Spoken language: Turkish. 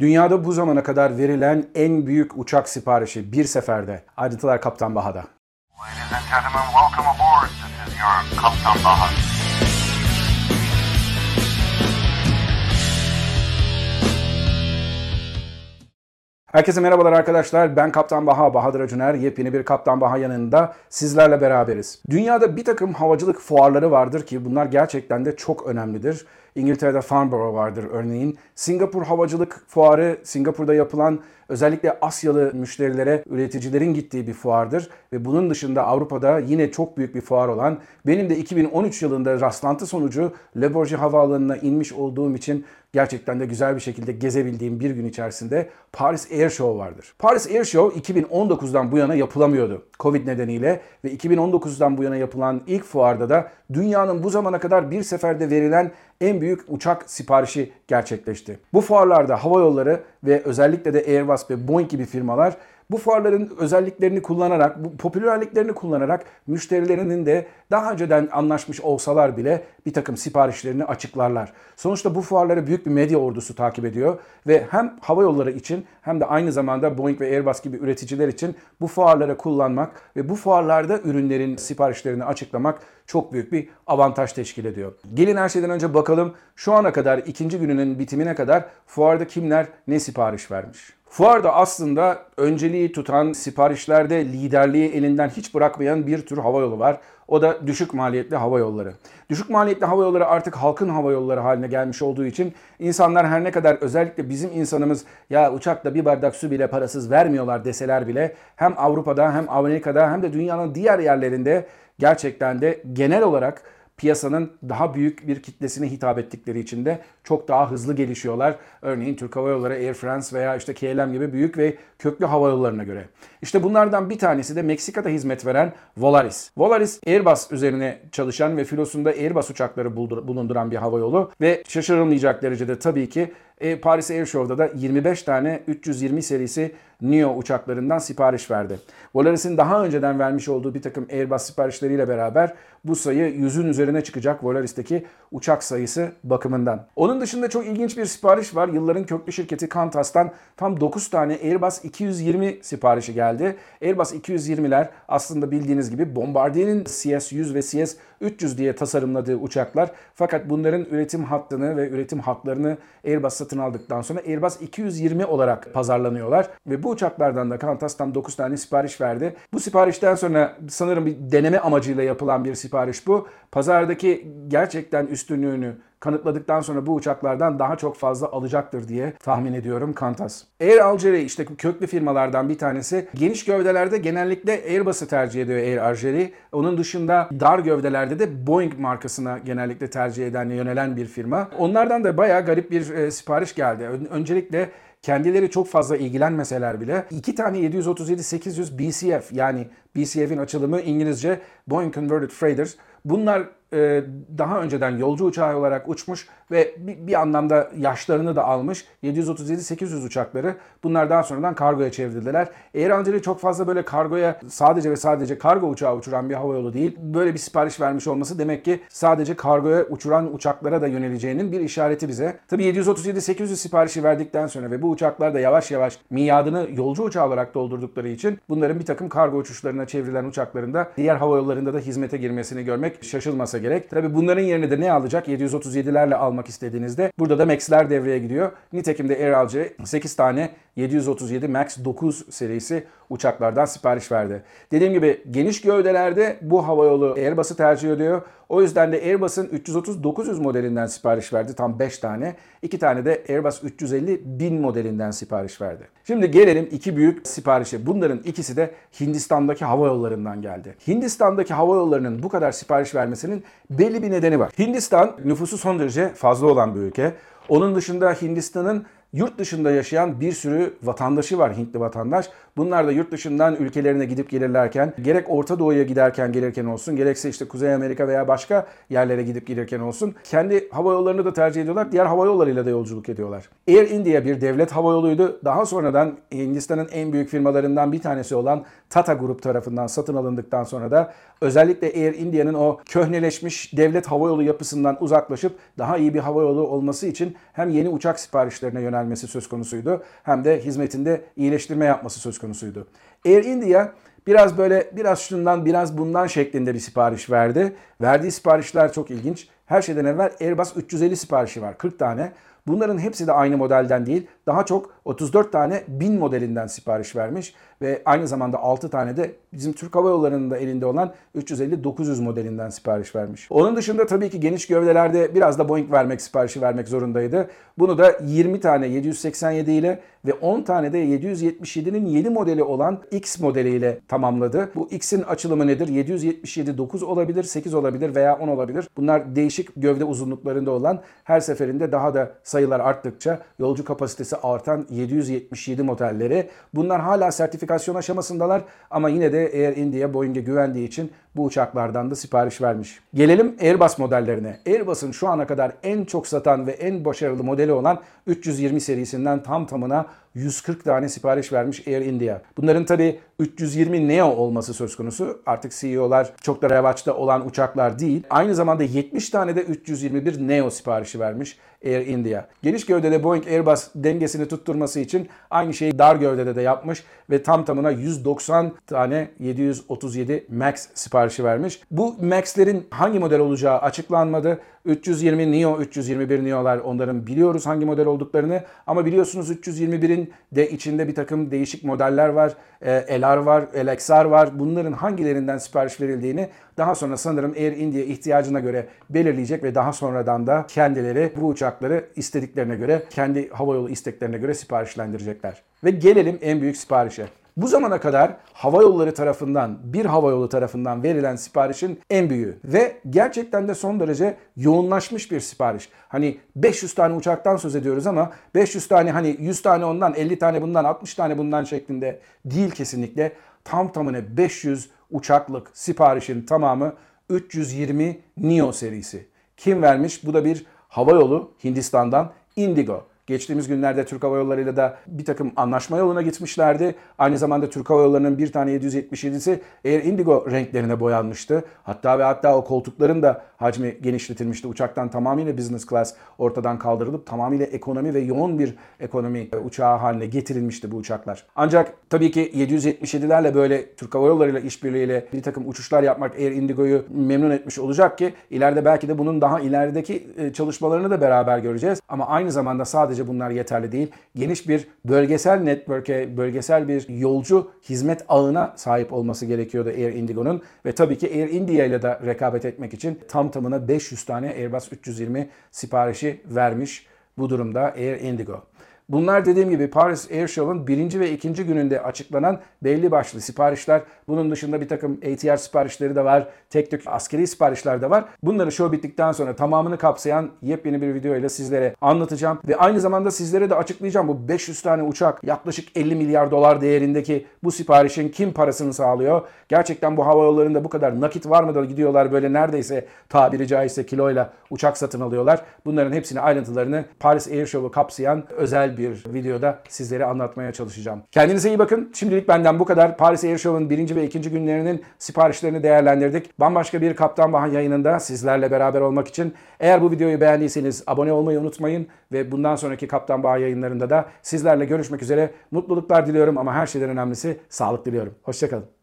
Dünyada bu zamana kadar verilen en büyük uçak siparişi bir seferde. Ayrıntılar Kaptan Baha'da. Ladies and gentlemen, welcome aboard. This is your Kaptan Baha. Herkese merhabalar arkadaşlar. Ben Kaptan Baha, Bahadır Acuner. Yepyeni bir Kaptan Baha yanında sizlerle beraberiz. Dünyada bir takım havacılık fuarları vardır ki bunlar gerçekten de çok önemlidir. İngiltere'de Farnborough vardır örneğin. Singapur Havacılık Fuarı, Singapur'da yapılan özellikle Asyalı müşterilere üreticilerin gittiği bir fuardır. Ve bunun dışında Avrupa'da yine çok büyük bir fuar olan, benim de 2013 yılında rastlantı sonucu Le Bourget Havaalanı'na inmiş olduğum için gerçekten de güzel bir şekilde gezebildiğim bir gün içerisinde Paris Air Show vardır. Paris Air Show 2019'dan bu yana yapılamıyordu Covid nedeniyle ve 2019'dan bu yana yapılan ilk fuarda da dünyanın bu zamana kadar bir seferde verilen en büyük uçak siparişi gerçekleşti. Bu fuarlarda hava yolları ve özellikle de Airbus ve Boeing gibi firmalar bu fuarların özelliklerini kullanarak, bu popülerliklerini kullanarak müşterilerinin de daha önceden anlaşmış olsalar bile bir takım siparişlerini açıklarlar. Sonuçta bu fuarları büyük bir medya ordusu takip ediyor ve hem hava yolları için hem de aynı zamanda Boeing ve Airbus gibi üreticiler için bu fuarları kullanmak ve bu fuarlarda ürünlerin siparişlerini açıklamak çok büyük bir avantaj teşkil ediyor. Gelin her şeyden önce bakalım şu ana kadar ikinci gününün bitimine kadar fuarda kimler ne sipariş vermiş. Fuarda aslında önceliği tutan siparişlerde liderliği elinden hiç bırakmayan bir tür hava yolu var. O da düşük maliyetli hava yolları. Düşük maliyetli hava yolları artık halkın hava yolları haline gelmiş olduğu için insanlar her ne kadar özellikle bizim insanımız ya uçakta bir bardak su bile parasız vermiyorlar deseler bile hem Avrupa'da hem Amerika'da hem de dünyanın diğer yerlerinde gerçekten de genel olarak piyasanın daha büyük bir kitlesine hitap ettikleri için de çok daha hızlı gelişiyorlar. Örneğin Türk Hava Yolları, Air France veya işte KLM gibi büyük ve köklü hava yollarına göre. İşte bunlardan bir tanesi de Meksika'da hizmet veren Volaris. Volaris Airbus üzerine çalışan ve filosunda Airbus uçakları bulunduran bir hava yolu ve şaşırılmayacak derecede tabii ki e, Paris Air Show'da da 25 tane 320 serisi NEO uçaklarından sipariş verdi. Volaris'in daha önceden vermiş olduğu bir takım Airbus siparişleriyle beraber bu sayı yüzün üzerine çıkacak Volaris'teki uçak sayısı bakımından. Onun dışında çok ilginç bir sipariş var. Yılların köklü şirketi Qantas'tan tam 9 tane Airbus 220 siparişi geldi. Airbus 220'ler aslında bildiğiniz gibi Bombardier'in CS-100 ve CS-300 diye tasarımladığı uçaklar. Fakat bunların üretim hattını ve üretim haklarını Airbus satın aldıktan sonra Airbus 220 olarak pazarlanıyorlar. Ve bu uçaklardan da Qantas tam 9 tane sipariş verdi. Bu siparişten sonra sanırım bir deneme amacıyla yapılan bir sipariş bu. Pazardaki gerçekten üstünlüğünü kanıtladıktan sonra bu uçaklardan daha çok fazla alacaktır diye tahmin ediyorum Qantas. Air Algérie işte köklü firmalardan bir tanesi. Geniş gövdelerde genellikle Airbus'u tercih ediyor Air Algérie. Onun dışında dar gövdelerde de Boeing markasına genellikle tercih eden, yönelen bir firma. Onlardan da bayağı garip bir e, sipariş geldi. Öncelikle kendileri çok fazla ilgilenmeseler bile iki tane 737-800 BCF yani BCF'in açılımı İngilizce Boeing Converted Freighters. Bunlar daha önceden yolcu uçağı olarak uçmuş ve bir, anlamda yaşlarını da almış 737-800 uçakları bunlar daha sonradan kargoya çevrildiler. Air Algérie çok fazla böyle kargoya sadece ve sadece kargo uçağı uçuran bir havayolu değil. Böyle bir sipariş vermiş olması demek ki sadece kargoya uçuran uçaklara da yöneleceğinin bir işareti bize. Tabii 737-800 siparişi verdikten sonra ve bu uçaklar da yavaş yavaş miadını yolcu uçağı olarak doldurdukları için bunların bir takım kargo uçuşlarına çevrilen uçaklarında diğer havayollarında da hizmete girmesini görmek şaşılmasa gerek. Tabi bunların yerine de ne alacak? 737'lerle almak istediğinizde burada da Max'ler devreye gidiyor. Nitekim de Air Algérie 8 tane 737 MAX 9 serisi uçaklardan sipariş verdi. Dediğim gibi geniş gövdelerde bu havayolu Airbus'u tercih ediyor. O yüzden de Airbus'un 330-900 modelinden sipariş verdi. Tam 5 tane. 2 tane de Airbus 350-1000 modelinden sipariş verdi. Şimdi gelelim iki büyük siparişe. Bunların ikisi de Hindistan'daki hava yollarından geldi. Hindistan'daki hava yollarının bu kadar sipariş vermesinin belli bir nedeni var. Hindistan nüfusu son derece fazla olan bir ülke. Onun dışında Hindistan'ın yurt dışında yaşayan bir sürü vatandaşı var Hintli vatandaş. Bunlar da yurt dışından ülkelerine gidip gelirlerken gerek Orta Doğu'ya giderken gelirken olsun gerekse işte Kuzey Amerika veya başka yerlere gidip gelirken olsun kendi hava yollarını da tercih ediyorlar. Diğer hava yollarıyla da yolculuk ediyorlar. Air India bir devlet hava yoluydu. Daha sonradan Hindistan'ın en büyük firmalarından bir tanesi olan Tata Grup tarafından satın alındıktan sonra da özellikle Air India'nın o köhneleşmiş devlet hava yolu yapısından uzaklaşıp daha iyi bir hava yolu olması için hem yeni uçak siparişlerine yöneldi yönelmesi söz konusuydu hem de hizmetinde iyileştirme yapması söz konusuydu. Air India biraz böyle biraz şundan biraz bundan şeklinde bir sipariş verdi. Verdiği siparişler çok ilginç. Her şeyden evvel Airbus 350 siparişi var 40 tane. Bunların hepsi de aynı modelden değil. Daha çok 34 tane 1000 modelinden sipariş vermiş ve aynı zamanda 6 tane de bizim Türk Hava Yolları'nın da elinde olan 350-900 modelinden sipariş vermiş. Onun dışında tabii ki geniş gövdelerde biraz da Boeing vermek siparişi vermek zorundaydı. Bunu da 20 tane 787 ile ve 10 tane de 777'nin yeni modeli olan X modeliyle tamamladı. Bu X'in açılımı nedir? 777 9 olabilir, 8 olabilir veya 10 olabilir. Bunlar değişik gövde uzunluklarında olan her seferinde daha da sayılar arttıkça yolcu kapasitesi artan 777 modelleri. Bunlar hala sertifikasyon aşamasındalar ama yine de Air India Boeing'e güvendiği için bu uçaklardan da sipariş vermiş. Gelelim Airbus modellerine. Airbus'un şu ana kadar en çok satan ve en başarılı modeli olan 320 serisinden tam tamına 140 tane sipariş vermiş Air India. Bunların tabi 320 Neo olması söz konusu. Artık CEO'lar çok da revaçta olan uçaklar değil. Aynı zamanda 70 tane de 321 Neo siparişi vermiş Air India. Geniş gövdede Boeing Airbus dengesini tutturması için aynı şeyi dar gövdede de yapmış ve tam tamına 190 tane 737 MAX siparişi vermiş. Bu MAX'lerin hangi model olacağı açıklanmadı. 320 Neo, 321 Neo'lar onların biliyoruz hangi model olduklarını ama biliyorsunuz 321'in de içinde bir takım değişik modeller var. E, LR var, LXR var. Bunların hangilerinden sipariş verildiğini daha sonra sanırım Air India ihtiyacına göre belirleyecek ve daha sonradan da kendileri bu uçakları istediklerine göre, kendi havayolu isteklerine göre siparişlendirecekler. Ve gelelim en büyük siparişe. Bu zamana kadar hava yolları tarafından, bir hava yolu tarafından verilen siparişin en büyüğü ve gerçekten de son derece yoğunlaşmış bir sipariş. Hani 500 tane uçaktan söz ediyoruz ama 500 tane hani 100 tane ondan, 50 tane bundan, 60 tane bundan şeklinde değil kesinlikle. Tam tamına 500 uçaklık siparişin tamamı 320 Neo serisi. Kim vermiş? Bu da bir hava yolu Hindistan'dan Indigo. Geçtiğimiz günlerde Türk Hava Yolları ile de bir takım anlaşma yoluna gitmişlerdi. Aynı zamanda Türk Hava Yolları'nın bir tane 777'si Air Indigo renklerine boyanmıştı. Hatta ve hatta o koltukların da hacmi genişletilmişti. Uçaktan tamamıyla business class ortadan kaldırılıp tamamıyla ekonomi ve yoğun bir ekonomi uçağı haline getirilmişti bu uçaklar. Ancak tabii ki 777'lerle böyle Türk Hava Yolları ile işbirliğiyle bir takım uçuşlar yapmak Air Indigo'yu memnun etmiş olacak ki ileride belki de bunun daha ilerideki çalışmalarını da beraber göreceğiz. Ama aynı zamanda sadece bunlar yeterli değil. Geniş bir bölgesel network'e, bölgesel bir yolcu hizmet ağına sahip olması gerekiyordu Air Indigo'nun. Ve tabii ki Air India ile de rekabet etmek için tam tamına 500 tane Airbus 320 siparişi vermiş bu durumda Air Indigo. Bunlar dediğim gibi Paris Air Show'un birinci ve ikinci gününde açıklanan belli başlı siparişler. Bunun dışında bir takım ATR siparişleri de var. Tek tük askeri siparişler de var. Bunları show bittikten sonra tamamını kapsayan yepyeni bir video ile sizlere anlatacağım. Ve aynı zamanda sizlere de açıklayacağım. Bu 500 tane uçak yaklaşık 50 milyar dolar değerindeki bu siparişin kim parasını sağlıyor? Gerçekten bu hava yollarında bu kadar nakit var mı da gidiyorlar böyle neredeyse tabiri caizse kiloyla uçak satın alıyorlar. Bunların hepsini ayrıntılarını Paris Air Show'u kapsayan özel bir bir videoda sizlere anlatmaya çalışacağım. Kendinize iyi bakın. Şimdilik benden bu kadar. Paris Air Show'un birinci ve ikinci günlerinin siparişlerini değerlendirdik. Bambaşka bir Kaptan Bahan yayınında sizlerle beraber olmak için eğer bu videoyu beğendiyseniz abone olmayı unutmayın ve bundan sonraki Kaptan Bahan yayınlarında da sizlerle görüşmek üzere. Mutluluklar diliyorum ama her şeyden önemlisi sağlık diliyorum. Hoşçakalın.